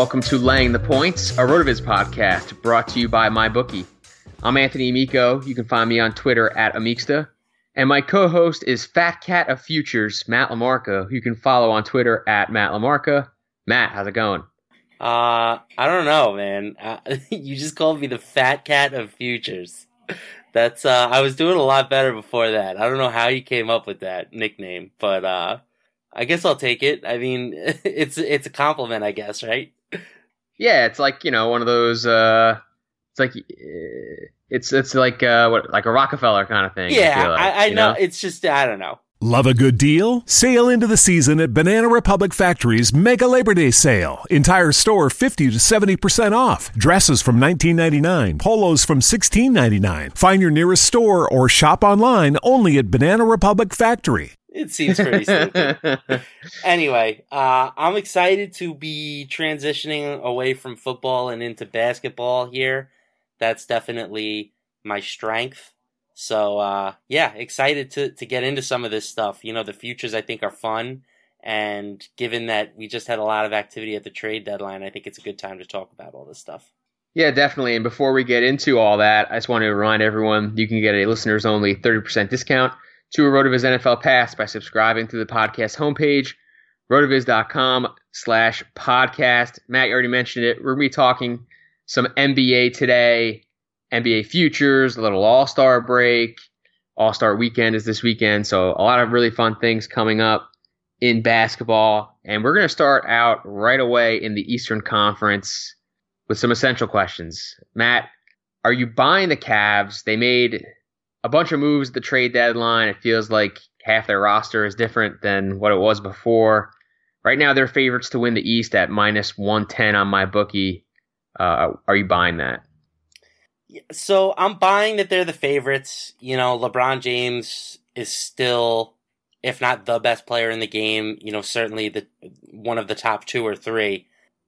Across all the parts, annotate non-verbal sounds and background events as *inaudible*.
Welcome to Laying the Points, a Rotoviz podcast brought to you by MyBookie. I'm Anthony Amico. You can find me on Twitter at Amixta. And my co-host is Fat Cat of Futures, Matt Lamarca, you can follow on Twitter at Matt Lamarca. Matt, how's it going? Uh, I don't know, man. Uh, *laughs* you just called me the Fat Cat of Futures. That's uh, I was doing a lot better before that. I don't know how you came up with that nickname, but uh, I guess I'll take it. I mean, *laughs* it's it's a compliment, I guess, right? Yeah, it's like you know one of those. Uh, it's like uh, it's it's like uh, what like a Rockefeller kind of thing. Yeah, like, I, I know. know. It's just I don't know. Love a good deal? Sail into the season at Banana Republic Factory's Mega Labor Day Sale. Entire store 50 to 70% off. Dresses from $19.99, polos from $16.99. Find your nearest store or shop online only at Banana Republic Factory. It seems pretty simple. *laughs* anyway, uh, I'm excited to be transitioning away from football and into basketball here. That's definitely my strength. So uh, yeah, excited to to get into some of this stuff. You know, the futures I think are fun, and given that we just had a lot of activity at the trade deadline, I think it's a good time to talk about all this stuff. Yeah, definitely. And before we get into all that, I just want to remind everyone you can get a listeners only 30% discount to a Rotoviz NFL Pass by subscribing to the podcast homepage, rotoviz.com slash podcast. Matt, you already mentioned it. We're going to be talking some NBA today, NBA futures, a little All Star break. All Star weekend is this weekend, so a lot of really fun things coming up in basketball. And we're going to start out right away in the Eastern Conference with some essential questions. Matt, are you buying the Cavs? They made a bunch of moves at the trade deadline. It feels like half their roster is different than what it was before. Right now, they're favorites to win the East at minus 110 on MyBookie. Uh, are you buying that? So I'm buying that they're the favorites. You know, LeBron James is still, if not the best player in the game, you know, certainly the one of the top two or three,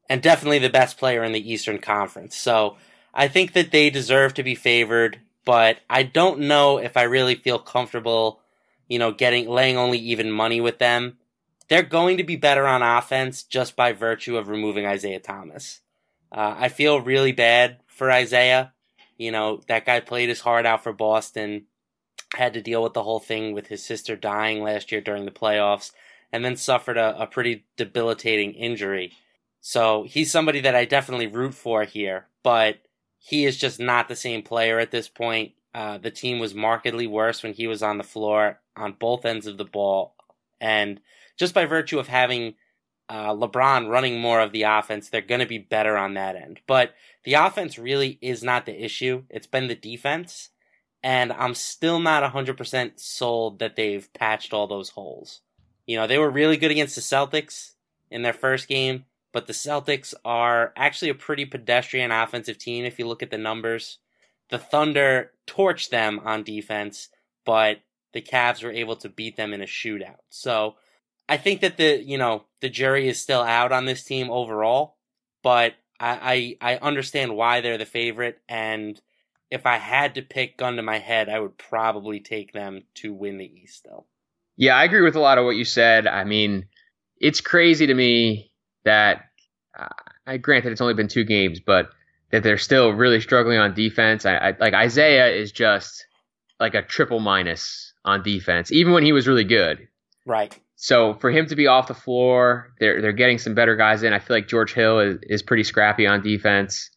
and definitely the best player in the Eastern Conference. So I think that they deserve to be favored, but I don't know if I really feel comfortable, you know, getting laying only even money with them. They're going to be better on offense just by virtue of removing Isaiah Thomas. Uh, I feel really bad for Isaiah. You know, that guy played his heart out for Boston, had to deal with the whole thing with his sister dying last year during the playoffs, and then suffered a, a pretty debilitating injury. So he's somebody that I definitely root for here, but he is just not the same player at this point. Uh, the team was markedly worse when he was on the floor on both ends of the ball. And just by virtue of having uh, LeBron running more of the offense, they're going to be better on that end. But the offense really is not the issue. It's been the defense. And I'm still not 100% sold that they've patched all those holes. You know, they were really good against the Celtics in their first game, but the Celtics are actually a pretty pedestrian offensive team if you look at the numbers. The Thunder torched them on defense, but the Cavs were able to beat them in a shootout. So I think that the you know the jury is still out on this team overall, but I, I, I understand why they're the favorite, and if I had to pick gun to my head, I would probably take them to win the East. Still, yeah, I agree with a lot of what you said. I mean, it's crazy to me that uh, I granted it's only been two games, but that they're still really struggling on defense. I, I like Isaiah is just like a triple minus on defense, even when he was really good. Right. So for him to be off the floor, they're they're getting some better guys in. I feel like George Hill is, is pretty scrappy on defense.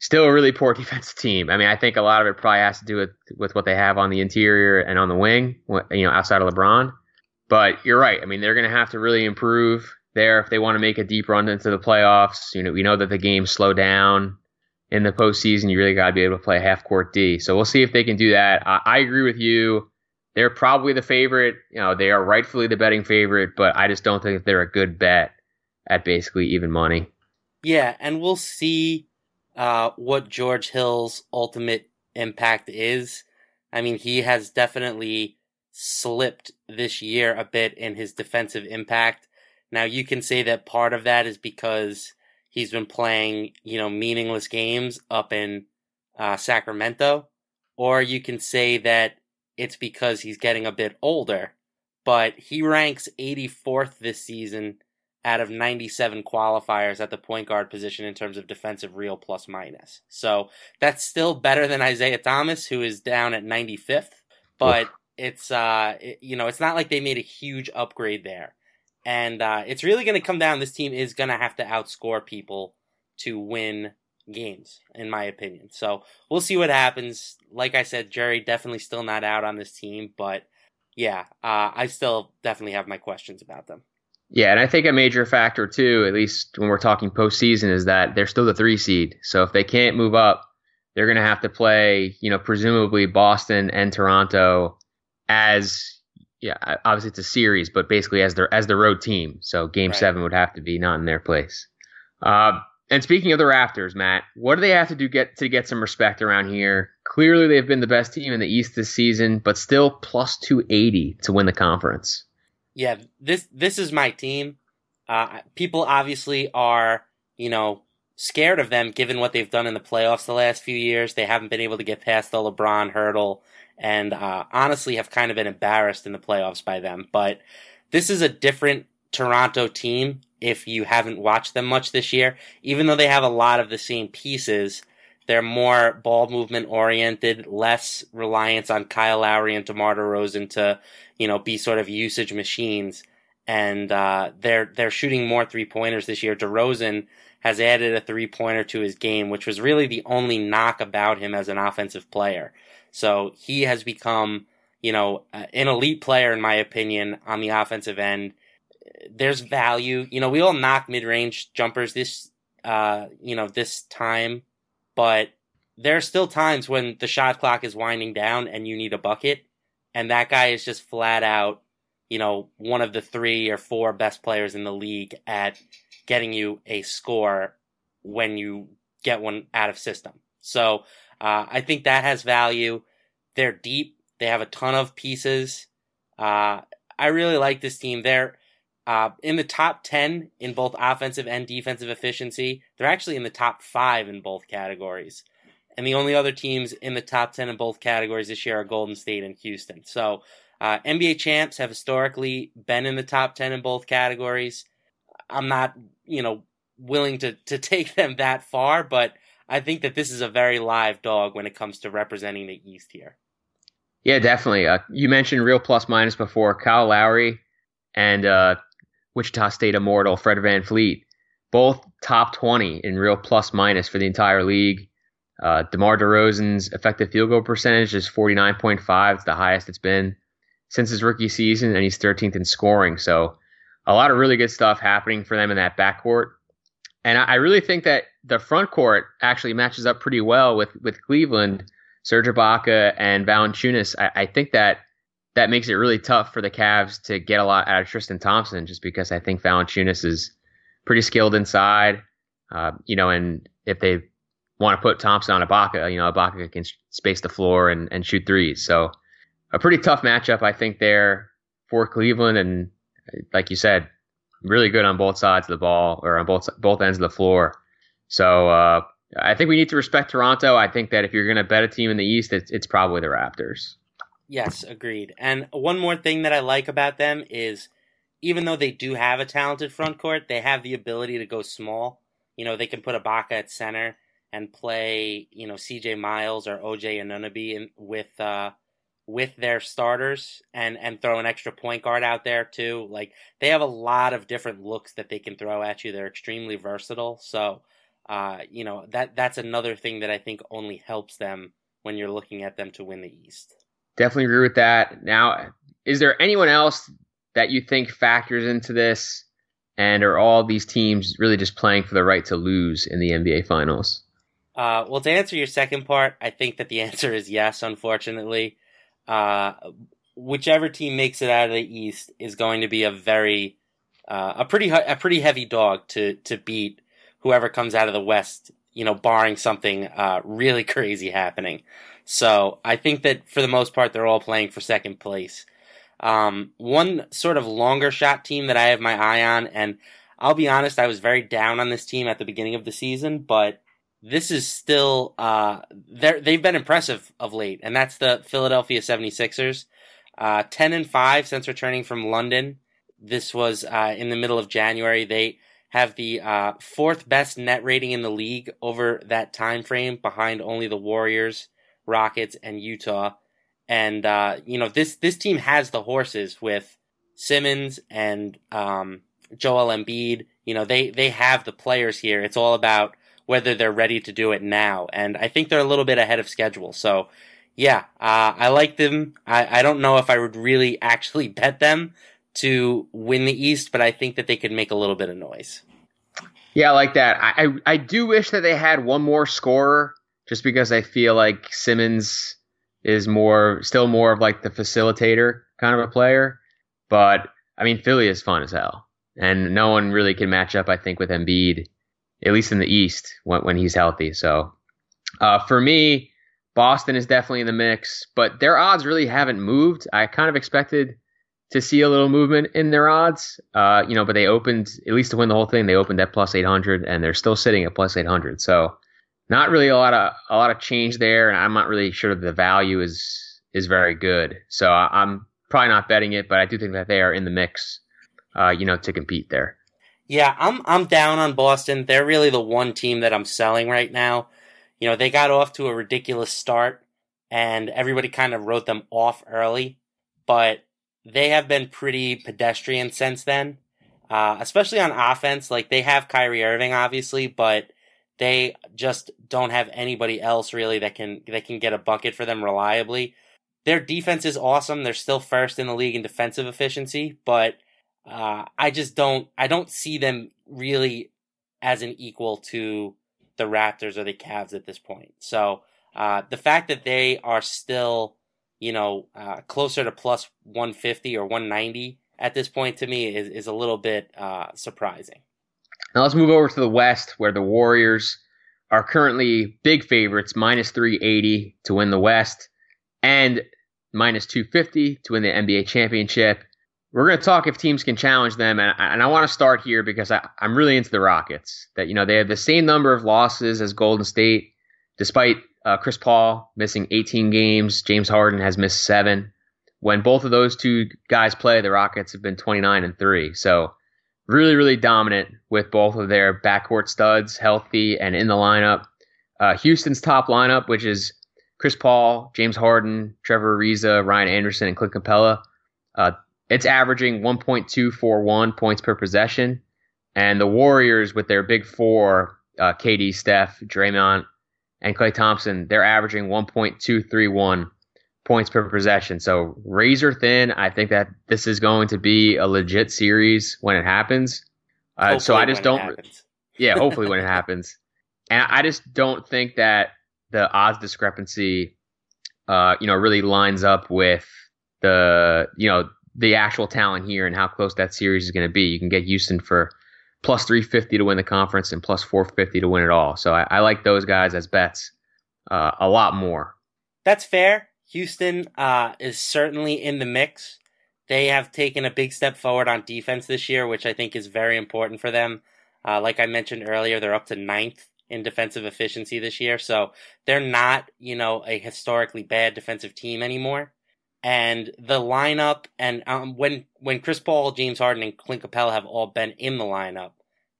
Still a really poor *laughs* defensive team. I mean, I think a lot of it probably has to do with with what they have on the interior and on the wing, you know, outside of LeBron. But you're right. I mean, they're going to have to really improve there if they want to make a deep run into the playoffs. You know, we know that the games slow down in the postseason. You really got to be able to play half court D. So we'll see if they can do that. I, I agree with you they're probably the favorite. You know, they are rightfully the betting favorite, but I just don't think they're a good bet at basically even money. Yeah, and we'll see uh, what George Hill's ultimate impact is. I mean, he has definitely slipped this year a bit in his defensive impact. Now, you can say that part of that is because he's been playing, you know, meaningless games up in uh, Sacramento, or you can say that it's because he's getting a bit older. But he ranks 84th this season out of 97 qualifiers at the point guard position in terms of defensive real plus minus. So that's still better than Isaiah Thomas, who is down at 95th. But it's uh it, you know it's not like they made a huge upgrade there and uh, it's really going to come down this team is going to have to outscore people to win games in my opinion. So we'll see what happens. Like i said jerry definitely still not out on this team but yeah uh, i still definitely have my questions about them. Yeah and i think a major factor too at least when we're talking postseason is that they're still the three seed. So if they can't move up they're going to have to play you know presumably boston and toronto as yeah, obviously it's a series, but basically as their as the road team. So game right. seven would have to be not in their place. Uh, and speaking of the Raptors, Matt, what do they have to do get to get some respect around here? Clearly, they've been the best team in the East this season, but still plus two eighty to win the conference. Yeah, this this is my team. Uh, people obviously are, you know, scared of them given what they've done in the playoffs the last few years. They haven't been able to get past the LeBron hurdle and uh, honestly have kind of been embarrassed in the playoffs by them. But this is a different Toronto team if you haven't watched them much this year. Even though they have a lot of the same pieces, they're more ball movement oriented, less reliance on Kyle Lowry and DeMar DeRozan to, you know, be sort of usage machines. And uh, they're they're shooting more three pointers this year. DeRozan has added a three pointer to his game, which was really the only knock about him as an offensive player. So he has become, you know, an elite player in my opinion on the offensive end. There's value. You know, we all knock mid-range jumpers this, uh, you know, this time, but there are still times when the shot clock is winding down and you need a bucket, and that guy is just flat out, you know, one of the three or four best players in the league at getting you a score when you get one out of system. So uh, I think that has value. They're deep. They have a ton of pieces. Uh, I really like this team. They're uh, in the top 10 in both offensive and defensive efficiency. They're actually in the top five in both categories. And the only other teams in the top 10 in both categories this year are Golden State and Houston. So uh, NBA champs have historically been in the top 10 in both categories. I'm not, you know, willing to, to *laughs* take them that far, but I think that this is a very live dog when it comes to representing the East here. Yeah, definitely. Uh, you mentioned real plus minus before. Kyle Lowry and uh, Wichita State immortal Fred VanVleet, both top 20 in real plus minus for the entire league. Uh, DeMar DeRozan's effective field goal percentage is 49.5. It's the highest it's been since his rookie season, and he's 13th in scoring. So a lot of really good stuff happening for them in that backcourt. And I, I really think that the front court actually matches up pretty well with with Cleveland, Serge Ibaka and Valanciunas. I, I think that that makes it really tough for the Cavs to get a lot out of Tristan Thompson, just because I think Valanciunas is pretty skilled inside. Uh, you know, and if they want to put Thompson on Ibaka, you know, Ibaka can space the floor and, and shoot threes. So a pretty tough matchup, I think, there for Cleveland. And like you said, really good on both sides of the ball or on both both ends of the floor. So uh, I think we need to respect Toronto. I think that if you're going to bet a team in the East, it's, it's probably the Raptors. Yes, agreed. And one more thing that I like about them is even though they do have a talented front court, they have the ability to go small. You know, they can put Ibaka at center and play, you know, CJ Miles or OG Anunoby in, with uh, with their starters and and throw an extra point guard out there too. Like they have a lot of different looks that they can throw at you. They're extremely versatile. So uh, you know that that's another thing that I think only helps them when you're looking at them to win the East. Definitely agree with that. Now, is there anyone else that you think factors into this, and are all these teams really just playing for the right to lose in the NBA Finals? Uh, well, to answer your second part, I think that the *laughs* answer is yes. Unfortunately, uh, whichever team makes it out of the East is going to be a very uh, a pretty a pretty heavy dog to to beat whoever comes out of the West. You know, barring something uh, really *laughs* crazy happening. So I think that for the most part, they're all playing for second place. Um, one sort of longer shot team that I have my eye on, and I'll be honest, I was very down on this team at the beginning of the season, but this is still uh, they've been impressive of late, and that's the Philadelphia 76ers. Uh, 10 and 5 since returning from London. This was uh, in the middle of January. They have the uh, fourth best net rating in the league over that time frame, behind only the Warriors, Rockets, and Utah. And uh, you know this this team has the horses with Simmons and um, Joel Embiid. You know they they have the players here. It's all about whether they're ready to do it now. And I think they're a little bit ahead of schedule. So, yeah, uh, I like them. I, I don't know if I would really *laughs* actually bet them to win the East, but I think that they could make a little bit of noise. Yeah, I like that. I, I, I do wish that they had one more scorer, just because I feel like Simmons is more, still more of like the facilitator kind of a player. But I mean, Philly is fun as hell, and no one really can match up. I think with Embiid at least in the East when, when he's healthy. So uh, for me, Boston is definitely in the mix, but their odds really haven't moved. I kind of expected to see a little movement in their odds, uh, you know, but they opened at least to win the whole thing. They opened at plus 800, and they're still sitting at plus 800. So not really a lot of a lot of change there, and I'm not really sure the value is is very good. So I'm probably not betting it, but I do think that they are in the mix, uh, you know, to compete there. Yeah, I'm I'm down on Boston. They're really the one team that I'm selling right now. You know, they got off to a ridiculous start and everybody kind of wrote them off early, but they have been pretty pedestrian since then. Uh, especially on offense, like they have Kyrie Irving obviously, but they just don't have anybody else really that can that can get a bucket for them reliably. Their defense is awesome. They're still first in the league in defensive efficiency, but uh, I just don't I don't see them really as an equal to the Raptors or the Cavs at this point. So uh, the fact that they are still, you know, uh, closer to plus 150 or 190 at this point to me is, is a little bit uh, surprising. Now let's move over to the West where the Warriors are currently big favorites, minus 380 to win the West and minus 250 to win the NBA championship we're going to talk if teams can challenge them, and, and I want to start here because I, I'm really into the Rockets. That you know they have the same number of losses as Golden State, despite uh, Chris Paul missing 18 games. James Harden has missed seven. When both of those two guys play, the Rockets have been 29 and three. So really, really dominant with both of their backcourt studs healthy and in the lineup. Uh, Houston's top lineup, which is Chris Paul, James Harden, Trevor Ariza, Ryan Anderson, and Clint Capela. Uh, it's averaging 1.241 points per possession. And the Warriors, with their big four, uh, KD, Steph, Draymond, and Klay Thompson, they're averaging 1.231 points per possession. So razor thin. I think that this is going to be a legit series when it happens. Uh, so I just don't. Yeah, *laughs* hopefully when it happens. And I just don't think that the odds discrepancy, uh, you know, really lines up with the you know the actual talent here and how close that series is going to be. You can get Houston for plus 350 to win the conference and plus 450 to win it all. So I, I like those guys as bets uh, a lot more. That's fair. Houston uh, is certainly in the mix. They have taken a big step forward on defense this year, which I think is very important for them. Uh, like I mentioned earlier, they're up to ninth in defensive efficiency this year. So they're not, you know, a historically bad defensive team anymore and the lineup and um, when when Chris Paul, James Harden, and Clint Capela have all been in the lineup,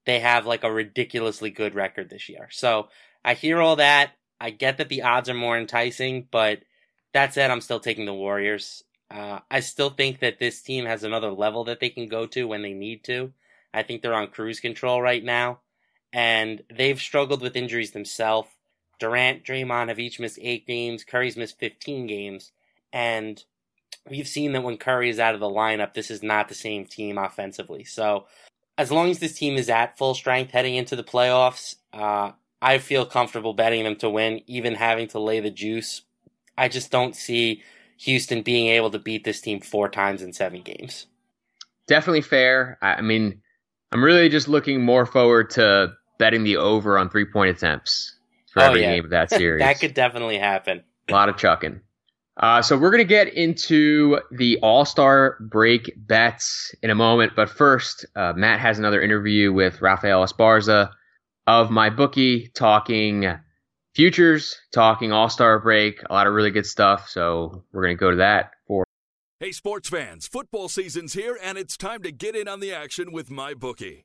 they have like a ridiculously good record this year. So I hear all that. I get that the odds are more enticing, but that said, I'm still taking the Warriors. Uh, I still think that this team has another level that they can go to when they need to. I think they're on cruise control right now, and they've struggled with injuries themselves. Durant, Draymond have each missed eight games. Curry's missed 15 games. And we've seen that when Curry is out of the lineup, this is not the same team offensively. So, as long as this team is at full strength heading into the playoffs, uh, I feel comfortable betting them to win, even having to lay the juice. I just don't see Houston being able to beat this team four times in seven games. Definitely fair. I mean, I'm really just looking more forward to betting the over on three point attempts for oh, every yeah. game of that *laughs* series. that could definitely happen. A lot of chucking. Uh, so we're going to get into the All Star break bets in a moment, but first, uh, Matt has another interview with Rafael Esparza of MyBookie, talking futures, talking All Star break, a lot of really good stuff. So we're going to go to that for. Hey, sports fans! Football season's here, and it's time to get in on the action with MyBookie.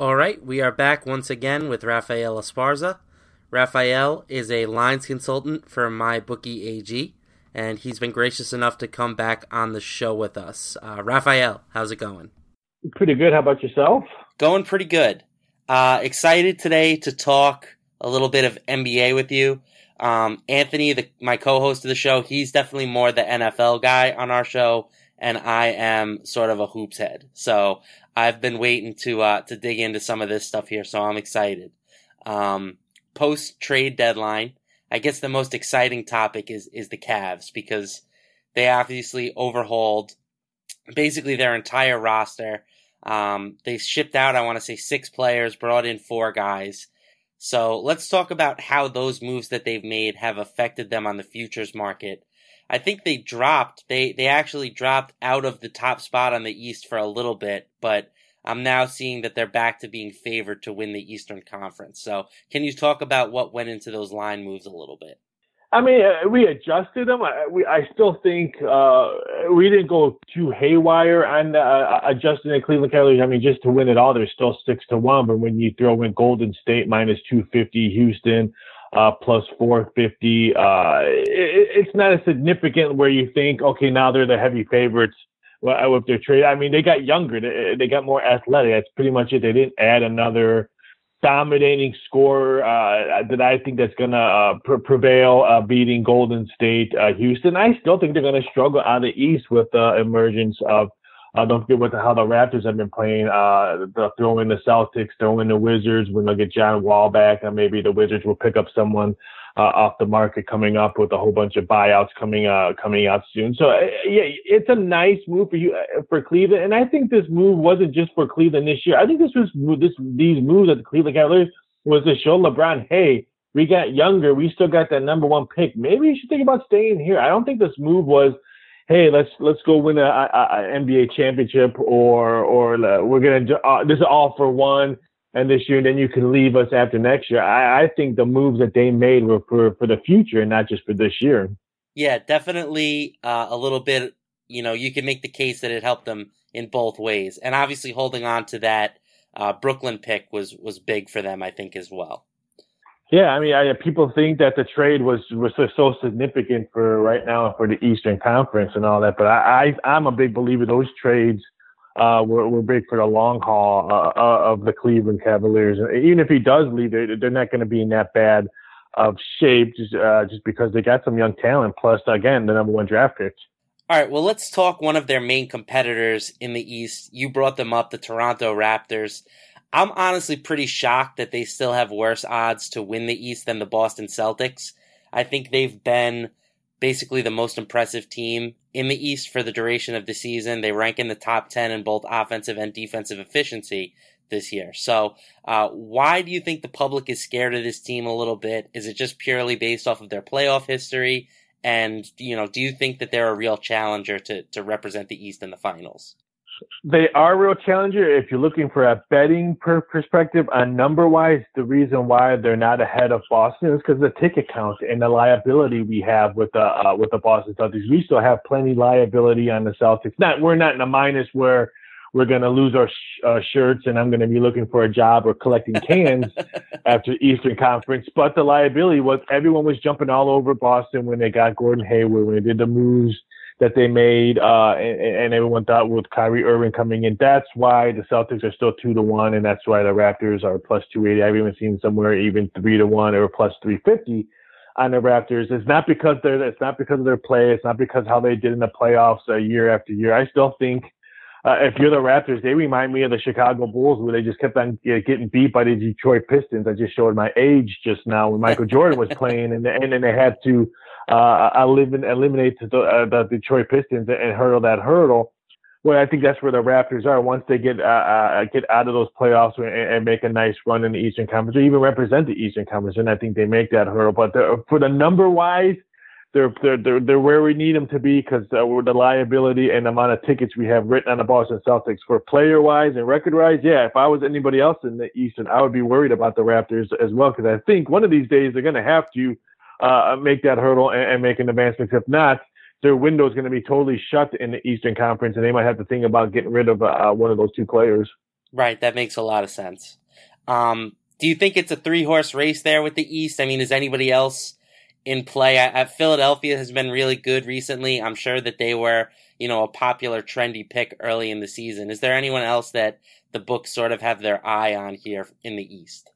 All right, we are back once again with Rafael Esparza. Rafael is a lines consultant for MyBookie AG, and he's been gracious enough to come back on the show with us. Uh, Rafael, how's it going? Pretty good. How about yourself? Going pretty good. Uh, excited today to talk a little bit of NBA with you. Um, Anthony, the, my co-host of the show, he's definitely more the NFL guy on our show and I am sort of a hoops head. So I've been waiting to uh, to dig into some of this stuff here, so I'm excited. Um, Post trade deadline, I guess the most exciting topic is is the Cavs because they obviously overhauled basically their entire roster. Um, they shipped out, I want to say, six players, brought in four guys. So let's talk about how those moves that they've made have affected them on the futures market I think they dropped. They they actually dropped out of the top spot on the East for a little bit, but I'm now seeing that they're back to being favored to win the Eastern Conference. So, can you talk about what went into those line moves a little bit? I mean, uh, we adjusted them. I, we, I still think uh, we didn't go too haywire on uh, adjusting the Cleveland Cavaliers. I mean, just to win it all, they're still six to one. But when you throw in Golden State minus two fifty, Houston, uh, plus 450. Uh, it, it's not as significant where you think, okay, now they're the heavy favorites with their trade. I mean, they got younger, they, they got more athletic. That's pretty much it. They didn't add another dominating scorer uh, that I think that's going to uh, pr- prevail, uh, beating Golden State, uh, Houston. I still think they're going to struggle out of the East with the emergence of uh, don't forget what the, how the Raptors have been playing. Uh, the, throw in the Celtics, throw in the Wizards. When they get John Wall back, and maybe the Wizards will pick up someone uh, off the market coming up with a whole bunch of buyouts coming uh, coming out soon. So uh, yeah, it's a nice move for you uh, for Cleveland, and I think this move wasn't just for Cleveland this year. I think this was this these moves at the Cleveland Cavaliers was to show LeBron, hey, we got younger, we still got that number one pick. Maybe you should think about staying here. I don't think this move was hey, let's let's go win a, a, a NBA championship, or or uh, we're gonna uh, this is all for one, and this year, and then you can leave us after next year. I, I think the moves that they made were for for the future, and not just for this year. Yeah, definitely uh, a little bit. You know, you can make the case that it helped them in both ways, and obviously holding on to that uh, Brooklyn pick was was big for them, I think, as well. Yeah, I mean, I, people think that the trade was was so significant for right now for the Eastern Conference and all that, but I, I I'm a big believer those trades uh, were, were big for the long haul uh, uh, of the Cleveland Cavaliers. Even if he does leave, they're, they're not going to be in that bad of shape just uh, just because they got some young talent. Plus, again, the number one draft pick. All right, well, let's talk one of their main competitors in the East. You brought them up, the Toronto Raptors. I'm honestly pretty shocked that they still have worse odds to win the East than the Boston Celtics. I think they've been basically the most impressive team in the East for the duration of the season. They rank in the top 10 in both offensive and defensive efficiency this year. So, uh, why do you think the public is scared of this team a little bit? Is it just purely based off of their playoff history? And, you know, do you think that they're a real challenger to, to represent the East in the finals? They are a real challenger. If you're looking for a betting per perspective on number wise, the reason why they're not ahead of Boston is because the ticket count and the liability we have with the uh, with the Boston Celtics. We still have plenty liability on the Celtics. Not we're not in a minus where we're going to lose our sh- uh, shirts and I'm going to be looking for a job or collecting cans *laughs* after Eastern Conference. But the liability was everyone was jumping all over Boston when they got Gordon Hayward, when they did the moves that they made, uh, and, and, everyone thought with Kyrie Irving coming in, that's why the Celtics are still two to one, and that's why the Raptors are plus two eighty. I've even seen somewhere even three to one or plus three fifty on the Raptors. It's not because they're, it's not because of their play. It's not because how they did in the playoffs uh, year after year. I still think uh, if you're the Raptors, they remind me of the Chicago Bulls, where they just kept on getting beat by the Detroit Pistons. I just showed my age just now when Michael Jordan was playing, and and then they had to uh, eliminate uh, the Detroit Pistons and hurdle that hurdle. Well, I think that's where the Raptors are once they get uh, uh, get out of those playoffs and, and, make a nice run in the Eastern Conference, or even represent the Eastern Conference. And I think they make that hurdle. But for the number wise, they're they're they're, they're where we need them to be because uh, the liability and the amount of tickets we have written on the Boston Celtics for player wise and record wise. Yeah, if I was anybody else in the Eastern, I would be worried about the Raptors as well because I think one of these days they're going to have to uh, make that hurdle and, and make an advancement. If not, their window is going to be totally shut in the Eastern Conference, and they might have to think about getting rid of uh, one of those two players. Right, that makes a lot of sense. Um, do you think it's a three horse race there with the East? I mean, is anybody else in play. At Philadelphia has been really good recently. I'm sure that they were, you know, a popular trendy pick early in the season. Is there anyone else that the books sort of have their eye on here in the East?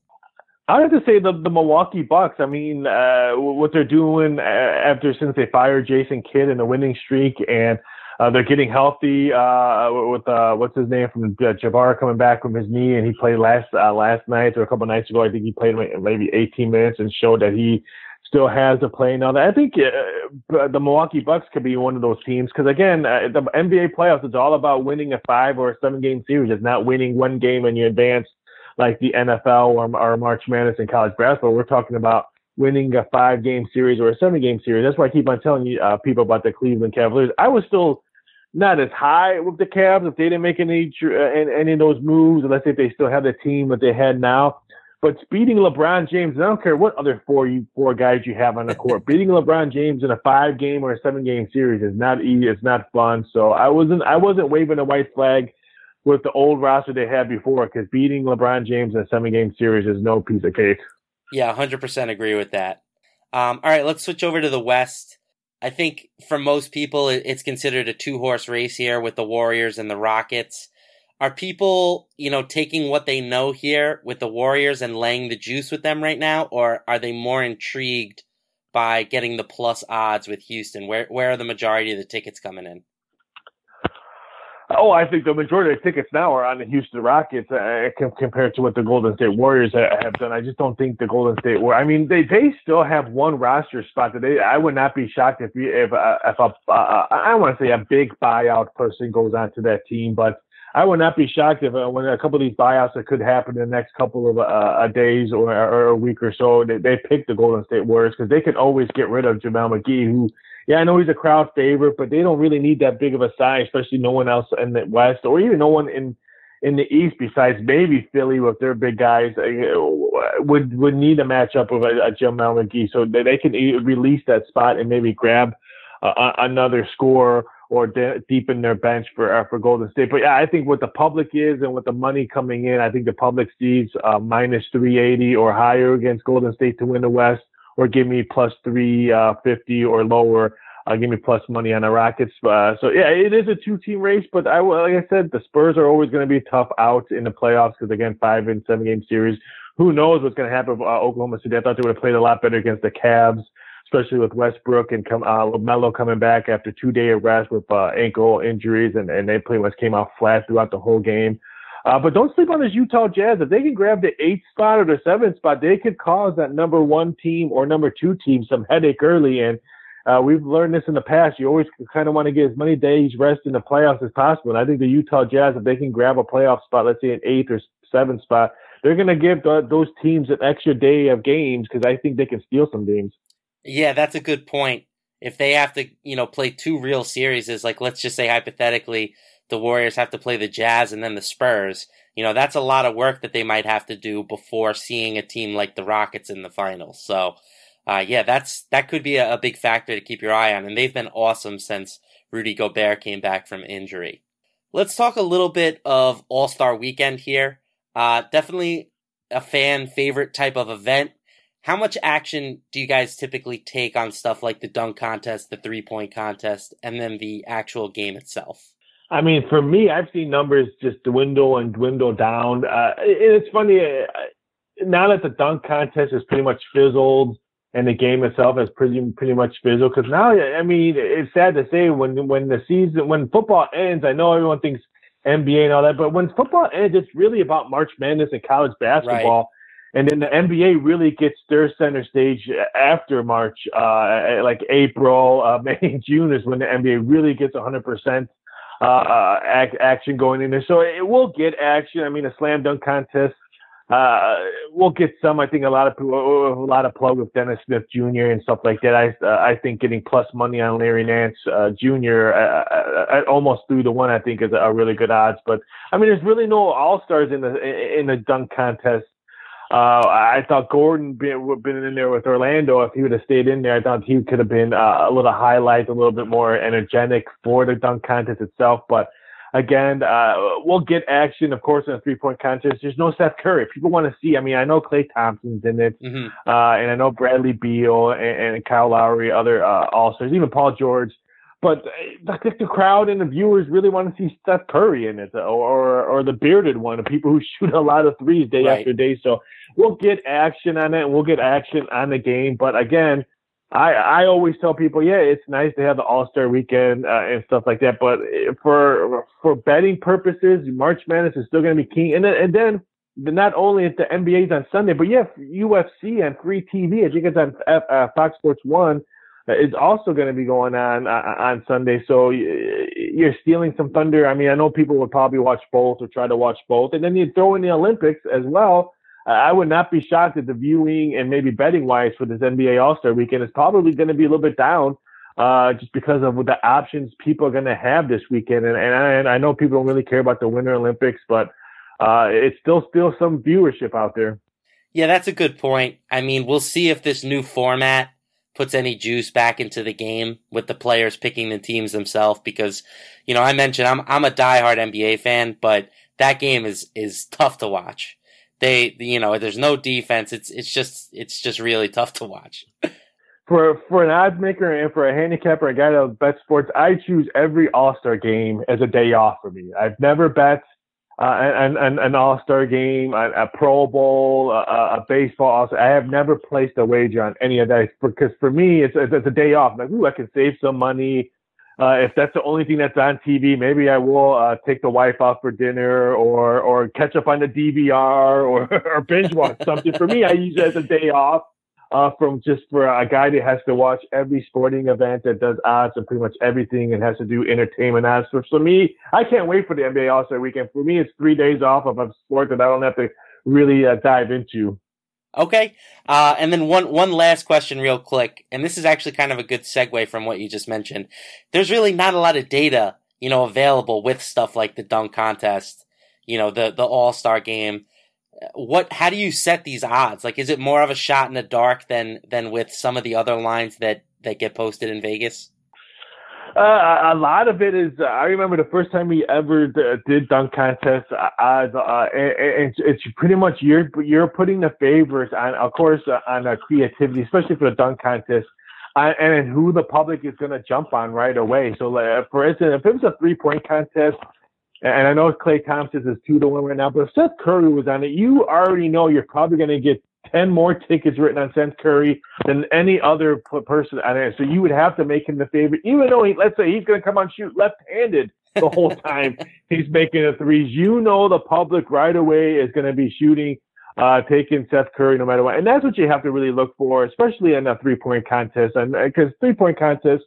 I have to say the the Milwaukee Bucks. I mean, uh, what they're doing uh, after since they fired Jason Kidd in a winning streak, and uh, they're getting healthy uh, with uh, what's his name from uh, Jabari coming back from his knee, and he played last uh, last night or a couple nights ago. I think he played maybe 18 minutes and showed that he still has a play now. That I think uh, the Milwaukee Bucks could be one of those teams because again, uh, the NBA playoffs is all about winning a five or a seven game series. It's not winning one game and you advance like the NFL or, or March Madness in college basketball. We're talking about winning a five game series or a seven game series. That's why I keep on telling you uh, people about the Cleveland Cavaliers. I was still not as high with the Cavs if they didn't make any uh, any of those moves, unless if they still have the team that they had now. But beating LeBron James, I don't care what other four you four guys you have on the court, beating LeBron James in a five game or a seven game series is not easy. It's not fun. So I wasn't I wasn't waving a white flag with the old roster they had before because beating LeBron James in a seven game series is no piece of cake. Yeah, hundred percent agree with that. Um, all right, let's switch over to the West. I think for most people, it's considered a two horse race here with the Warriors and the Rockets are people, you know, taking what they know here with the Warriors and laying the juice with them right now, or are they more intrigued by getting the plus odds with Houston? Where where are the majority of the tickets coming in? Oh, I think the majority of tickets now are on the Houston Rockets uh, compared to what the Golden State Warriors have done. I just don't think the Golden State War. I mean, they they still have one roster spot that they. I would not be shocked if if uh, if a uh, I want to say a big buyout person goes onto that team, but I would not be shocked if uh, when a couple of these buyouts that could happen in the next couple of uh, days or, or, a week or so, they, they pick the Golden State Warriors because they can always get rid of JaVale McGee, who, yeah, I know he's a crowd favorite, but they don't really need that big of a size, especially no one else in the West or even no one in in the East besides maybe Philly with their big guys uh, would would need a matchup of a, a JaVale McGee, so they, they can release that spot and maybe grab uh, another score or de- deepen their bench for uh, for Golden State. But yeah, I think what the public is and with the money coming in, I think the public sees uh, minus 380 or higher against Golden State to win the West, or give me plus 350 or lower. Uh, give me plus money on the Rockets. Uh, so yeah, it is a two-team race, but I like I said, the Spurs are always going to be tough out in the playoffs because again, five and seven game series. Who knows what's going to happen with uh, Oklahoma City? I thought they would have played a lot better against the Cavs especially with Westbrook and come uh, coming back after two day of rest with uh, ankle injuries, and, and they pretty much came out flat throughout the whole game. Uh, but don't sleep on this Utah Jazz. If they can grab the eighth spot or the seventh spot, they could cause that number one team or number two team some headache early. And uh, we've learned this in the past. You always kind of want to get as many days rest in the playoffs as possible. And I think the Utah Jazz, if they can grab a playoff spot, let's say an eighth or seventh spot, they're going to give the, those teams an extra day of games because I think they can steal some games. Yeah, that's a good point. If they have to, you know, play two real series, like let's just say hypothetically, the Warriors have to play the Jazz and then the Spurs. You know, that's a lot of work that they might have to do before seeing a team like the Rockets in the finals. So, uh, yeah, that's that could be a, a big factor to keep your eye on, and they've been awesome since Rudy Gobert came back from injury. Let's talk a little bit of All Star Weekend here. Uh, definitely a fan favorite type of event. How much action do you guys typically take on stuff like the dunk contest, the three point contest, and then the actual game itself? I mean, for me, I've seen numbers just dwindle and dwindle down. Uh, it's funny uh, now that the dunk contest is pretty much fizzled and the game itself has pretty pretty much fizzled. Because now, I mean, it's sad to say when when the season when football ends, I know everyone thinks NBA and all that, but when football ends, it's really about March Madness and college basketball. Right. And then the NBA really gets their center stage after March, uh, like April, uh, *laughs* May, June is when the NBA really gets 100% uh, uh action going in there. So it will get action. I mean, a slam dunk contest uh, we'll get some. I think a lot of a lot of plug with Dennis Smith Jr. and stuff like that. I uh, I think getting plus money on Larry Nance uh, Jr. Uh, uh, almost through the one I think is a really good odds. But I mean, there's really no all stars in the in the dunk contest. Uh, I thought Gordon been been in there with Orlando. If he would have stayed in there, I thought he could have been uh, a little highlight, a little bit more energetic for the dunk contest itself. But again, uh, we'll get action, of course, in a three point contest. There's no Steph Curry. People want to see. I mean, I know Klay Thompson's in it, mm-hmm. uh, and I know Bradley Beal and, and Kyle Lowry, other uh, all stars, even Paul George. But uh, I think the crowd and the viewers really want to see Steph Curry in it, or or, or the bearded one, the people who *laughs* shoot a lot of threes day right. after day. So we'll get action on it, and we'll get action on the game. But again, I I always tell people, yeah, it's nice to have the All Star Weekend uh, and stuff like that, but for for betting purposes, March Madness is still going to be key. And then and then not only is the NBA's on Sunday, but yeah, UFC and free TV. I think it's on F, uh, Fox Sports One. Uh, is also going to be going on uh, on Sunday. So you're stealing some thunder. I mean, I know people would probably watch both or try to watch both, and then you throw in the Olympics as well I would not be shocked if the viewing and maybe betting wise for this NBA All Star weekend is probably going to be a little bit down, uh, just because of the options people are going to have this weekend. And, and I, and, I, know people don't really care about the Winter Olympics, but uh, it's still still some viewership out there. Yeah, that's a good point. I mean, we'll see if this new format puts any juice back into the game with the players picking the teams themselves. Because, you know, I mentioned I'm I'm a diehard NBA fan, but that game is is tough to watch they you know there's no defense. It's it's just it's just really tough to watch. For for an odds maker and for a handicapper, a guy that bet sports, I choose every All Star game as a day off for me. I've never bet uh, an, an, an All Star game, a, a, Pro Bowl, a, a baseball. I have never placed a wager on any of that because for me, it's, it's a day off. I'm like, ooh, I can save some money. Uh, if that's the only thing that's on TV, maybe I will uh, take the wife out for dinner or or catch up on the DVR or, *laughs* or binge watch something. for me, I use it as a day off uh, from just for a guy that has to watch every sporting event that does odds and pretty much everything and has to do entertainment odds. So for me, I can't wait for the NBA All Star Weekend. For me, it's three days off of a sport that I don't have to really uh, dive into. Okay. Uh, and then one, one last question real quick. And this is actually kind of a good segue from what you just mentioned. There's really not a lot of data, you know, available with stuff like the dunk contest, you know, the, the all-star game. What, how do you set these odds? Like, is it more of a shot in the dark than, than with some of the other lines that, that get posted in Vegas? Uh, a lot of it is. Uh, I remember the first time we ever d- did dunk contests. Uh, uh, it's, it's pretty much you're you're putting the favors on, of course, uh, on uh, creativity, especially for the dunk contest, uh, and who the public is going to jump on right away. So, uh, for instance, if it was a three point contest, and I know Klay Thompson is two to one right now, but if Steph Curry was on it, you already know you're probably going to get 10 more tickets written on Steph Curry than any other person on it. So you would have to make him the favorite, even though he, let's say he's going to come on shoot left handed the whole *laughs* time he's making the threes. You know, the public right away is going to be shooting, uh, taking Steph Curry no matter what. And that's what you have to really look for, especially in a three point contest. And because uh, three point contests,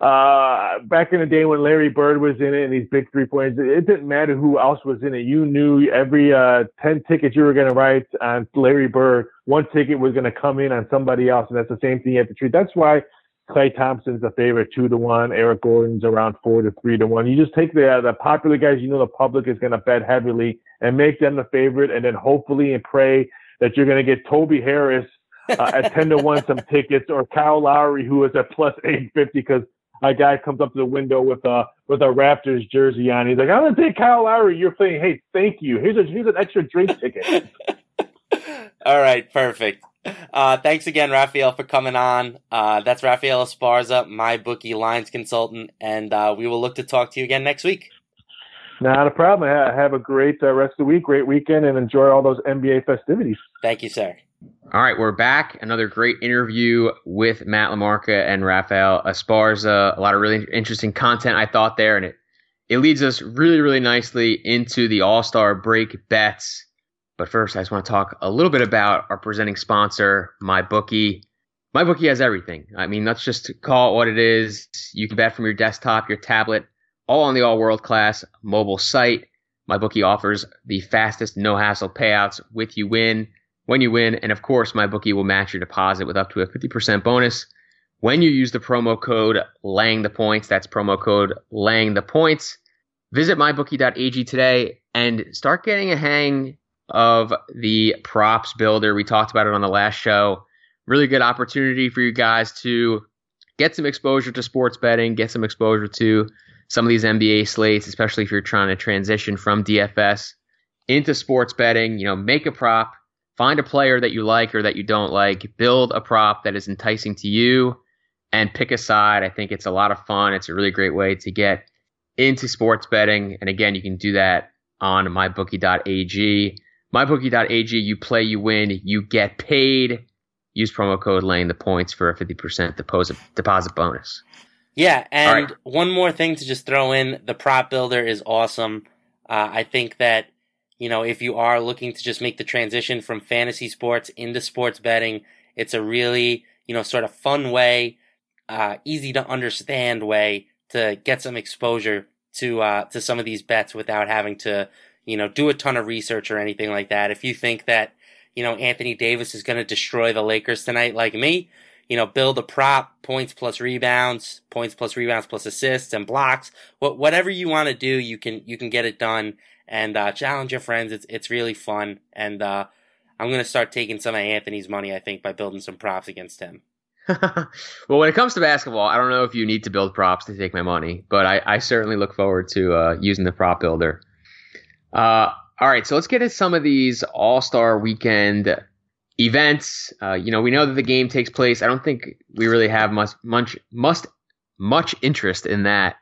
uh, back in the day when Larry Bird was in it and these big three points, it didn't matter who else was in it. You knew every uh, 10 tickets you were going to write on Larry Bird, one ticket was going to come in on somebody else. And that's the same thing you have to treat. That's why Klay Thompson's a favorite two to one. Eric Gordon's around four to three to one. You just take the the popular guys you know the public is going to bet heavily and make them the favorite, and then hopefully and pray that you're going to get Toby Harris uh, at ten to one some *laughs* tickets or Kyle Lowry who is at plus eight fifty because a guy comes up to the window with a with a Raptors jersey on. He's like, I'm gonna take Kyle Lowry. You're playing. Hey, thank you. Here's a here's an extra drink ticket. *laughs* All right, perfect. Uh, thanks again, Rafael, for coming on. Uh, that's Rafael Esparza, MyBookie lines consultant, and uh, we will look to talk to you again next week. Not a problem. Have a great uh, rest of the week, great weekend, and enjoy all those NBA festivities. Thank you, sir. All right, we're back. Another great interview with Matt LaMarca and Rafael Esparza. A lot of really interesting content I thought there, and it it leads us really, really nicely into the All Star break bets. But first, I just want to talk a little bit about our presenting sponsor, MyBookie. MyBookie has everything. I mean, let's just call it what it is. You can bet from your desktop, your tablet, all on the all world class mobile site. MyBookie offers the fastest, no hassle payouts with you win when you win. And of course, MyBookie will match your deposit with up to a 50% bonus when you use the promo code laying the points. That's promo code laying the points. Visit mybookie.ag today and start getting a hang of the props builder. We talked about it on the last show. Really good opportunity for you guys to get some exposure to sports betting, get some exposure to some of these NBA slates, especially if you're trying to transition from DFS into sports betting. You know, make a prop, find a player that you like or that you don't like, build a prop that is enticing to you, and pick a side. I think it's a lot of fun. It's a really great way to get into sports betting. And again, you can do that on mybookie.ag. MyBookie.ag, you play, you win, you get paid. Use promo code laying the points for a 50% deposit, deposit bonus. Yeah, and right. one more thing to just throw in the prop builder is awesome. Uh, I think that, you know, if you are looking to just make the transition from fantasy sports into sports betting, it's a really, you know, sort of fun way, uh, easy to understand way to get some exposure to uh, to some of these bets without having to, you know, do a ton of research or anything like that. If you think that, you know, Anthony Davis is going to destroy the Lakers tonight, like me, you know, build a prop, points plus rebounds, points plus rebounds plus assists and blocks. What whatever you want to do, you can you can get it done and uh, challenge your friends. It's it's really fun, and uh, I'm gonna start taking some of Anthony's money. I think by building some props against him. *laughs* well, when it comes to basketball, I don't know if you need to build props to take my money, but I, I certainly look forward to uh, using the prop builder. Uh, all right, so let's get into some of these All Star Weekend events. Uh, you know, we know that the game takes place. I don't think we really have much much must much interest in that.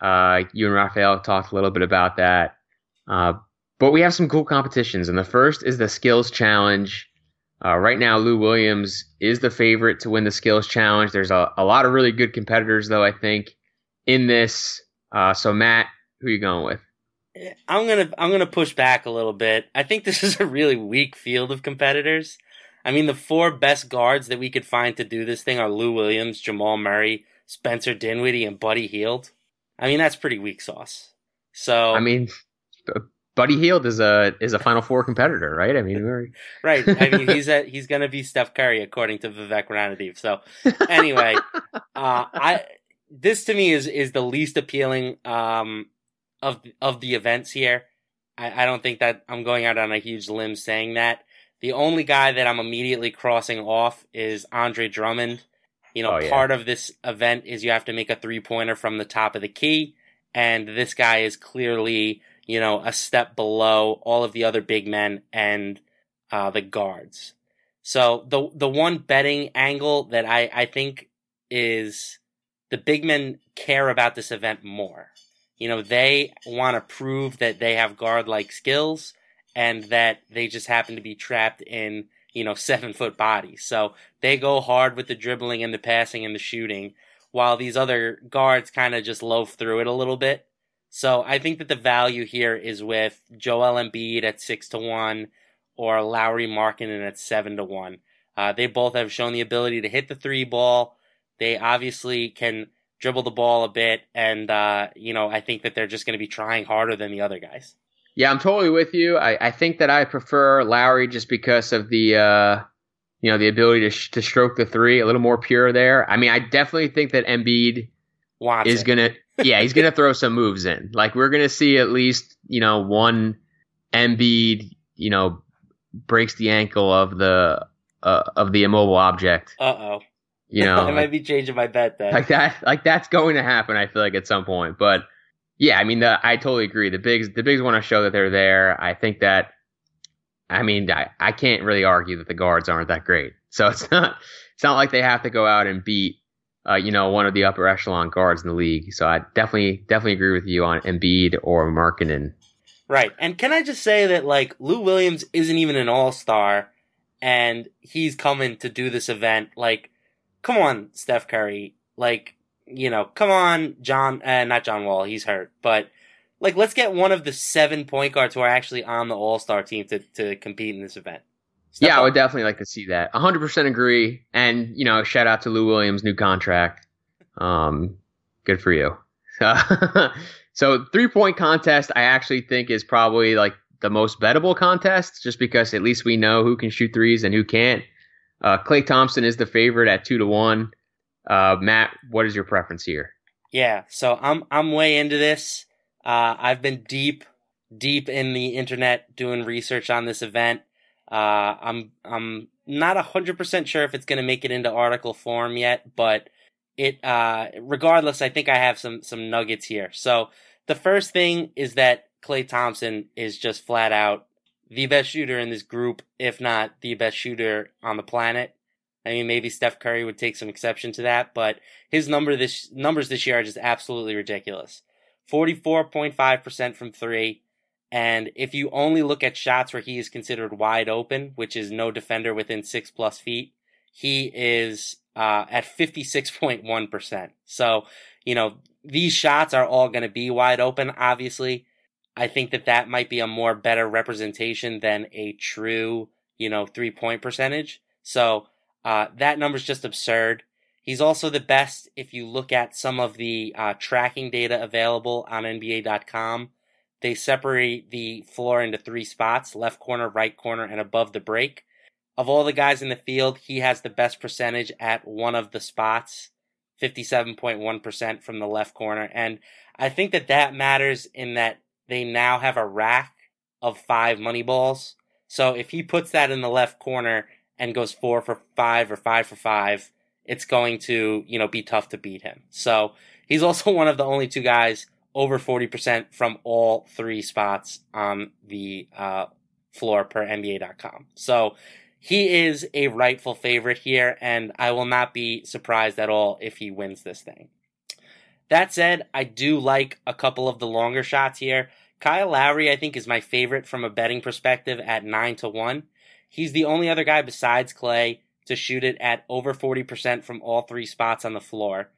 Uh, you and Rafael talked a little bit about that, uh, but we have some cool competitions, and the first is the Skills Challenge. Uh, right now, Lou Williams is the favorite to win the Skills Challenge. There's a, a lot of really good competitors, though. I think in this. Uh, so, Matt, who are you going with? I'm gonna I'm gonna push back a little bit. I think this *laughs* is a really weak field of competitors. I mean, the four best guards that we could find to do this thing are Lou Williams, Jamal Murray, Spencer Dinwiddie, and Buddy Hield. I mean, that's pretty weak sauce. So I mean, Buddy Hield is a is a Final Four competitor, right? I mean, we're... *laughs* right. I mean, he's a, he's going to be Steph Curry according to Vivek Ranadive. So anyway, *laughs* uh, I this to me is is the least appealing um, of of the events here. I, I don't think that I'm going out on a huge limb saying that. The only guy that I'm immediately crossing off is Andre Drummond. You know, oh, yeah. part of this event is you have to make a three pointer from the top of the key, and this guy is clearly, you know, a step below all of the other big men and uh, the guards. So the the one betting angle that I, I think is the big men care about this event more. You know, they want to prove that they have guard like skills and that they just happen to be trapped in, you know, seven foot bodies. So they go hard with the dribbling and the passing and the shooting, while these other guards kind of just loaf through it a little bit. So I think that the value here is with Joel Embiid at six to one or Lauri Markkanen at seven to one. Uh, they both have shown the ability to hit the three ball. They obviously can dribble the ball a bit, and uh, you know I think that they're just going to be trying harder than the other guys. Yeah, I'm totally with you. I, I think that I prefer Lauri just because of the uh, you know, the ability to sh- to stroke the three a little more pure there. I mean, I definitely think that Embiid Wants is it. gonna, yeah, he's gonna throw some moves in. Like we're gonna see at least you know one Embiid, you know, breaks the ankle of the uh, of the immobile object. Uh oh. You know, *laughs* I might be changing my bet then. like that like that's going to happen i feel like at some point but yeah i mean the, i totally agree the bigs the bigs want to show that they're there i think that i mean I, I can't really argue that the guards aren't that great so it's not it's not like they have to go out and beat uh, you know one of the upper echelon guards in the league so i definitely definitely agree with you on Embiid or Markkanen. Right. And can I just say that like Lou Williams isn't even an all-star and he's coming to do this event like come on Steph Curry like you know come on John uh, not John Wall he's hurt but like let's get one of the seven point guards who are actually on the all-star team to to compete in this event. Step yeah i would definitely like to see that. 100% agree. And you know shout out to lou williams new contract. Um good for you. *laughs* So three point contest i actually think is probably like the most bettable contest just because at least we know who can shoot threes and who can't. Uh Klay Thompson is the favorite at two to one. Uh matt what is your preference here? Yeah, so I'm I'm way into this. Uh, I've been deep, deep in the internet doing research on this event. Uh, I'm I'm not hundred percent sure if it's going to make it into article form yet, but it uh, regardless, I think I have some some nuggets here. So the first thing is that Klay Thompson is just flat out the best shooter in this group, if not the best shooter on the planet. I mean, maybe Steph Curry would take some exception to that, but his number this numbers this year are just absolutely ridiculous. 44.5% from 3, and if you only look at shots where he is considered wide open, which is no defender within 6 plus feet, he is uh, at 56.1%. So, you know, these shots are all going to be wide open, obviously. I think that that might be a more better representation than a true, you know, three point percentage. So, uh, that number's just absurd. He's also the best if you look at some of the uh, tracking data available on NBA.com. They separate the floor into three spots left corner, right corner, and above the break. Of all the guys in the field, he has the best percentage at one of the spots 57.1% from the left corner. And I think that that matters in that they now have a rack of five money balls. So if he puts that in the left corner, and goes four for five or five for five, it's going to, you know, be tough to beat him. So he's also *laughs* one of the only two guys over 40% from all three spots on the uh, floor per NBA.com. So he is a rightful favorite here, and I will not be surprised at all if he wins this thing. That said, I do like a couple of the longer shots here. Kyle Lowry, I think, is my favorite from a betting perspective at 9 to 1. He's the only other guy besides Klay to shoot it at over 40% from all three spots on the floor.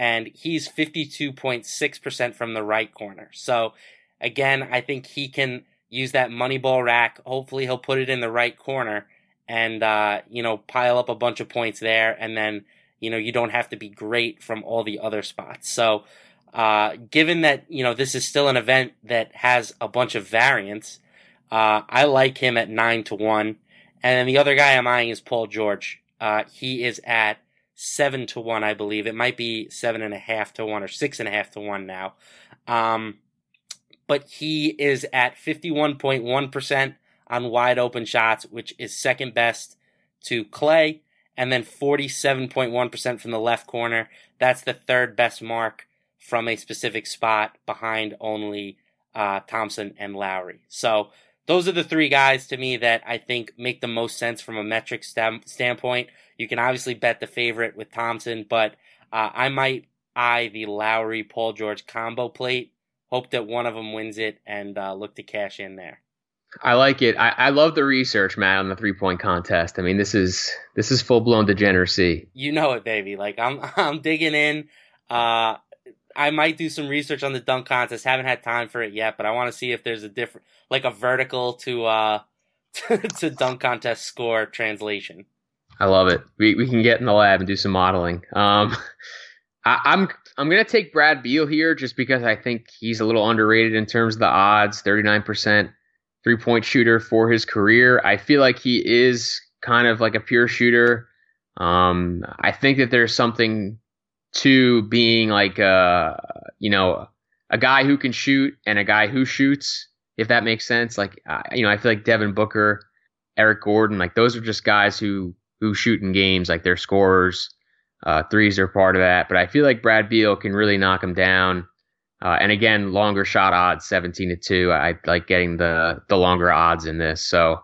And he's 52.6% from the right corner. So, again, I think he can use that money ball rack. Hopefully, he'll put it in the right corner and, uh, you know, pile up a bunch of points there. And then, you know, you don't have to be great from all the other spots. So, uh, given that, you know, this is still an event that has a bunch of variance, uh, I like him at 9 to 1. And then the other guy I'm eyeing is Paul George. Uh, he is at seven to one, I believe. It might be seven and a half to one or six and a half to one now. Um, but he is at 51.1% on wide open shots, which is second best to Klay, and then 47.1% from the left corner. That's the third best mark from a specific spot behind only uh, Thompson and Lowry. So those are the three guys to me that I think make the most sense from a metric stem- standpoint. You can obviously bet the favorite with Thompson, but uh, I might eye the Lowry Paul George combo plate. Hope that one of them wins it and uh, look to cash in there. I like it. I, I love the research, Matt, on the three point contest. I mean, this is this is full blown degeneracy. You know it, baby. Like I'm *laughs* I'm digging in. Uh, I might do some research on the dunk contest. Haven't had time for it yet, but I want to see if there's a different, like a vertical to uh *laughs* to dunk contest score translation. I love it. We we can get in the lab and do some modeling. Um, *laughs* I, I'm I'm gonna take Brad Beal here just because I think he's a little underrated in terms of the odds. Thirty nine percent three point shooter for his career. I feel like he is kind of like a pure shooter. Um, I think that there's something to being like a, you know, a guy who can shoot and a guy who shoots, if that makes sense. Like, uh, you know, I feel like Devin Booker, Eric Gordon, like those are just guys who who shoot in games, like they're scorers. Uh, threes are part of that, but I feel like Brad Beal can really knock him down. Uh, and again, longer shot odds, seventeen to two. I like getting the the longer odds in this. So uh,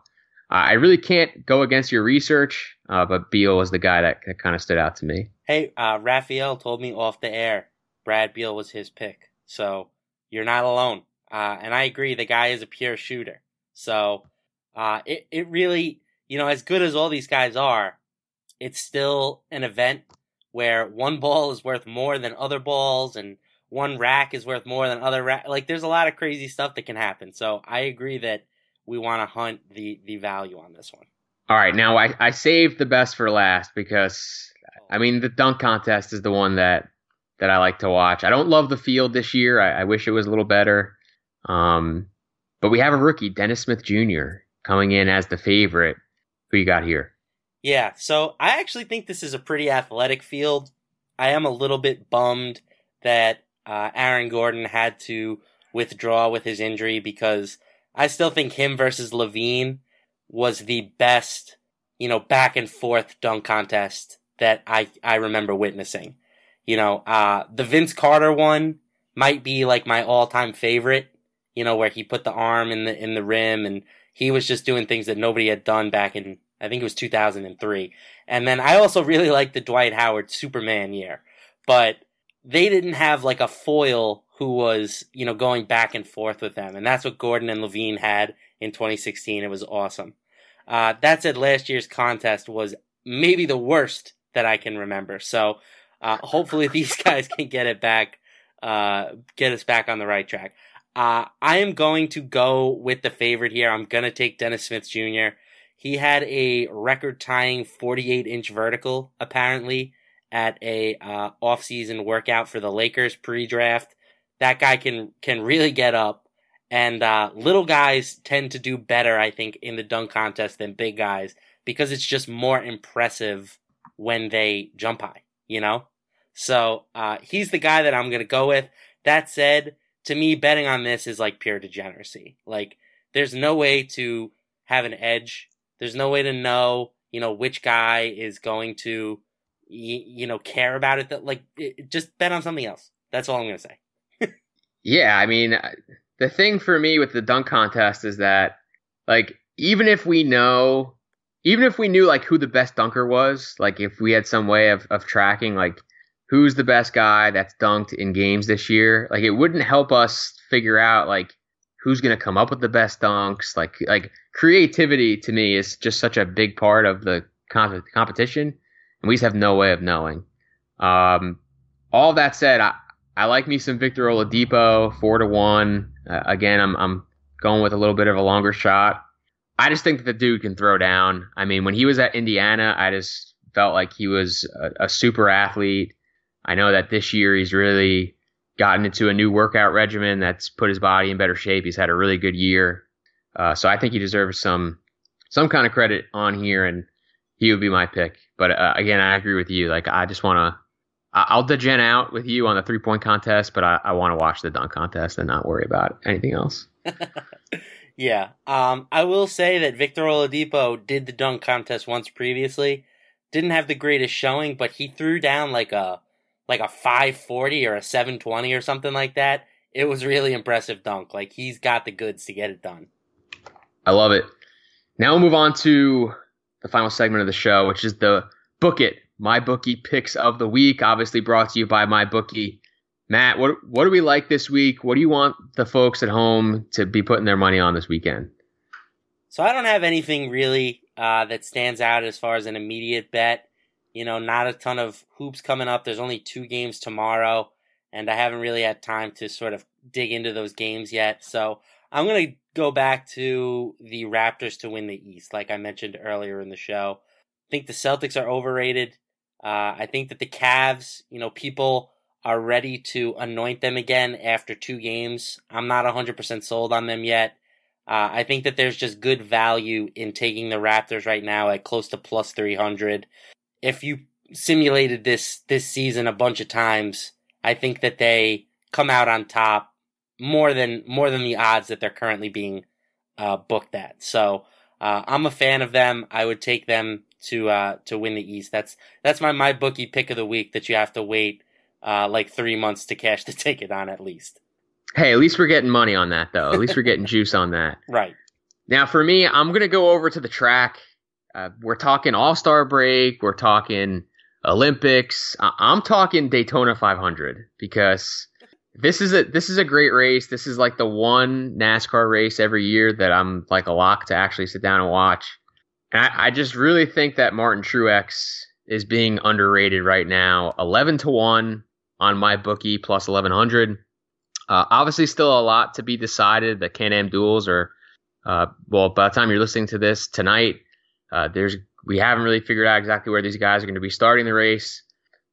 I really can't go against your research, uh, but Beal was the guy that, that kind of stood out to me. Hey, uh, Rafael told me off the air Brad Beal was his pick, so you're not alone. Uh, and I agree, the guy is a pure shooter. So uh, it it really, you know, as good as all these guys are, it's still an event where one ball is worth more than other balls and one rack is worth more than other rack. Like there's a lot of crazy stuff that can happen. So I agree that we want to hunt the the value on this one. All right, now I, I saved the best for last because I mean the dunk contest is the one that that I like to watch. I don't love the field this year. I, I wish it was a little better. Um, but we have a rookie, Dennis Smith Jr., coming in as the favorite. Who you got here? Yeah, so I actually think this is a pretty athletic field. I am a little bit bummed that uh, Aaron Gordon had to withdraw with his injury because I still think him versus LaVine was the best, you know, back and forth dunk contest that I, I remember witnessing. You know, uh, the Vince Carter one might be like my all time favorite, you know, where he put the arm in the, in the rim and he was just doing things that nobody had done back in, I think it was 2003. And then I also really liked the Dwight Howard Superman year, but they didn't have like a foil who was, you know, going back and forth with them. And that's what Gordon and LaVine had in 2016. It was awesome. Uh, that said, last year's contest was maybe the worst that I can remember. So uh, hopefully these *laughs* guys can get it back, uh, get us back on the right track. Uh, I am going to go with the favorite here. I'm going to take Dennis Smith Jr. He had a record tying 48 inch vertical, apparently, at a uh, off-season workout for the Lakers pre-draft. That guy can can really get up, and uh, little guys tend to do better, I think, in the dunk contest than big guys because it's just more impressive when they jump high, you know. So uh, he's the guy that I'm gonna go with. That said, to me, betting on this is like pure degeneracy. Like, there's no way to have an edge. There's no way to know, you know, which guy is going to you, you know care about it that like it, just bet on something else that's all i'm gonna say *laughs* yeah i mean uh, the thing for me with the dunk contest is that like even if we know even if we knew like who the best dunker was like if we had some way of, of tracking like who's the best guy that's dunked in games this year like it wouldn't help us figure out like who's going to come up with the best dunks like like creativity to me is just such a big part of the comp- competition and we just have no way of knowing. Um, all that said, I, I like me some Victor Oladipo, four to one. Uh, again, I'm I'm going with a little bit of a longer shot. I just think that the dude can throw down. I mean, when he was at Indiana, I just felt like he was a, a super athlete. I know that this year he's really gotten into a new workout regimen that's put his body in better shape. He's had a really good year, uh, so I think he deserves some some kind of credit on here, and he would be my pick. But uh, again, I agree with you. Like, I just want to. I'll degen out with you on the three point contest, but I, I want to watch the dunk contest and not worry about anything else. *laughs* yeah. Um, I will say that Victor Oladipo did the dunk contest once previously. Didn't have the greatest showing, but he threw down like a like a 540 or a 720 or something like that. It was really impressive dunk. Like he's got the goods to get it done. I love it. Now we'll move on to the final segment of the show, which is the book it MyBookie picks of the week. Obviously brought to you by MyBookie. Matt, what what do we like this week? What do you want the folks at home to be putting their money on this weekend? So I don't have anything really uh, that stands out as far as an immediate bet. You know, not a ton of hoops coming up. There's only two games tomorrow, and I haven't really had time to sort of dig into those games yet. So I'm gonna go back to the Raptors to win the East, like I mentioned earlier in the show. I think the Celtics are overrated. Uh, I think that the Cavs, you know, people are ready to anoint them again after two games. I'm not 100% sold on them yet. Uh, I think that there's just good value in taking the Raptors right now at close to plus 300. If you simulated this this season a bunch of times, I think that they come out on top more than more than the odds that they're currently being uh, booked at. So uh, I'm a fan of them. I would take them to uh, to win the East. That's that's my MyBookie pick of the week that you have to wait uh, like three months to cash the *laughs* ticket on at least. Hey, at least we're getting money on that though. At least we're getting juice on that. *laughs* Right. Now for me, I'm gonna go over to the track. Uh, we're talking All Star break. We're talking Olympics. I- I'm talking Daytona 500 because this is a this is a great race. This is like the one NASCAR race every year that I'm like a lock to actually sit down and watch. And I, I just really think that Martin Truex is being underrated right now. 11 to 1 on MyBookie plus 1100. Uh, obviously, still a lot to be decided. The Can Am duels are, uh, well, by the time you're listening to this tonight, uh, there's we haven't really figured out exactly where these guys are going to be starting the race.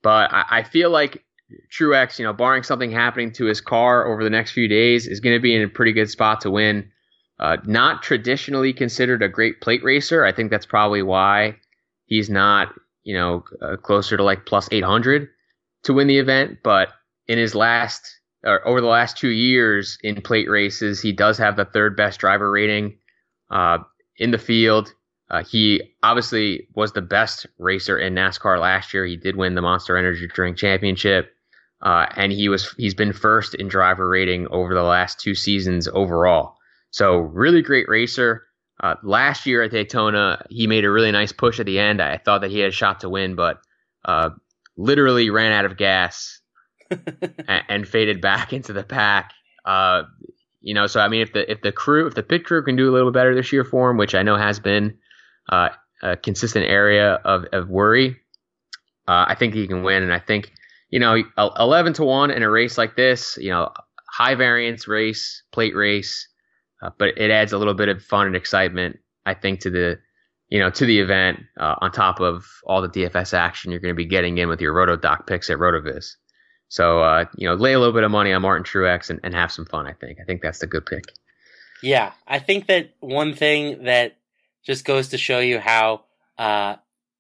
But I, I feel like Truex, you know, barring something happening to his car over the next few days, is going to be in a pretty good spot to win. Uh, not traditionally considered a great plate racer. I think that's probably why he's not, you know, uh, closer to like plus 800 to win the event. But in his last, or over the last two years in plate races, he does have the third best driver rating uh, in the field. Uh, he obviously was the best racer in NASCAR last year. He did win the Monster Energy Drink Championship. Uh, and he was he's been first in driver rating over the last two seasons overall. So really great racer. Uh, last year at Daytona, he made a really nice push at the end. I thought that he had a shot to win, but uh, literally ran out of gas *laughs* and, and, faded back into the pack. Uh, you know, so I mean, if the if the crew, if the pit crew can do a little better this year for him, which I know has been uh, a consistent area of of worry, uh, I think he can win. And I think you know, 11 to 1 in a race like this, you know, high variance race, plate race, uh, but it adds a little bit of fun and excitement, I think, to the, you know, to the event uh, on top of all the DFS action you're going to be getting in with your RotoDoc picks at RotoViz. So, uh, you know, lay a little bit of money on Martin Truex and, and have some fun, I think. I think that's the good pick. Yeah. I think that one thing that just goes to show you how, uh,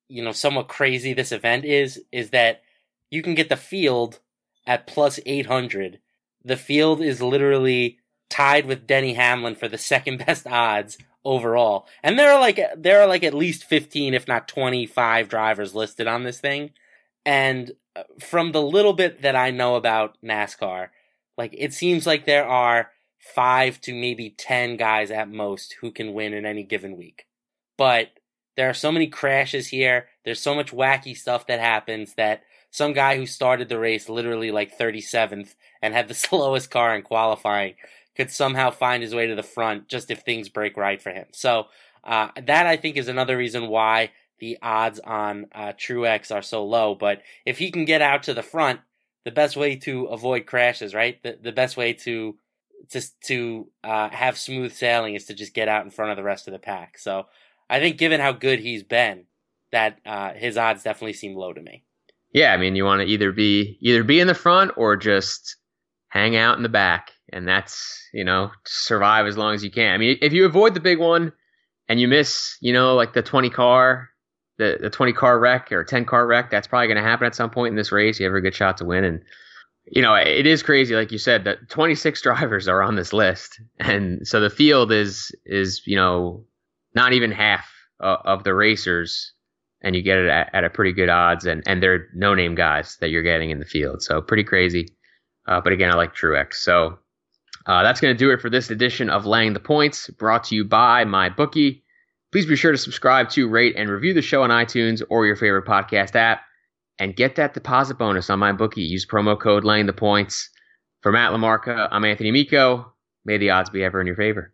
you know, somewhat crazy this event is, is that you can get the field at plus 800. The field is literally tied with Denny Hamlin for the second *laughs* best odds overall. And there are like there are like at least 15 if not 25 drivers listed on this thing. And uh, from the little bit that I know about NASCAR, like it seems like there are 5 to maybe 10 guys at most who can win in any given week. But there are so many crashes here. There's so much wacky stuff that happens that some guy who started the race literally like 37th and had the *laughs* slowest car in qualifying could somehow find his way to the front just if things break right for him. So uh, that I think is another reason why the odds on uh, Truex are so low. But if he can get out to the front, the best way to avoid crashes, right? The the best way to to to uh, have smooth sailing is to just get out in front of the rest of the pack. So I think, given how good he's been, that uh, his odds definitely seem low to me yeah, I mean, you want to either be either be in the front or just hang out in the back, and that's you know survive as long as you can. I mean, if you avoid the big one and you miss, you know, like the twenty car, the the twenty car wreck or ten car wreck, that's probably going to happen at some point in this race. You have a good shot to win, and you know it is crazy, like you said, that twenty six *laughs* drivers are on this list, and so the field is is you know not even half uh, of the racers and you get it at, at, a pretty good odds, and and they're no name guys that you're getting in the field, so pretty crazy. Uh, but again, I like Truex. So uh, that's going to do it for this edition of Laying the Points, brought to you by MyBookie. Please be sure to subscribe to, rate, and review the show on iTunes or your favorite podcast app, and get that deposit bonus on MyBookie. Use promo code Laying the Points. For Matt LaMarca, I'm Anthony Amico. May the odds be ever in your favor.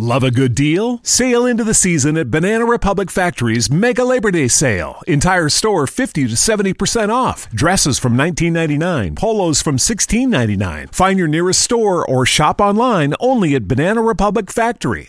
Love a good deal? Sail into the season at Banana Republic Factory's Mega Labor Day Sale. Entire store 50 to 70% off. Dresses from 19.99, polos from 16.99. Find your nearest store or shop online only at Banana Republic Factory.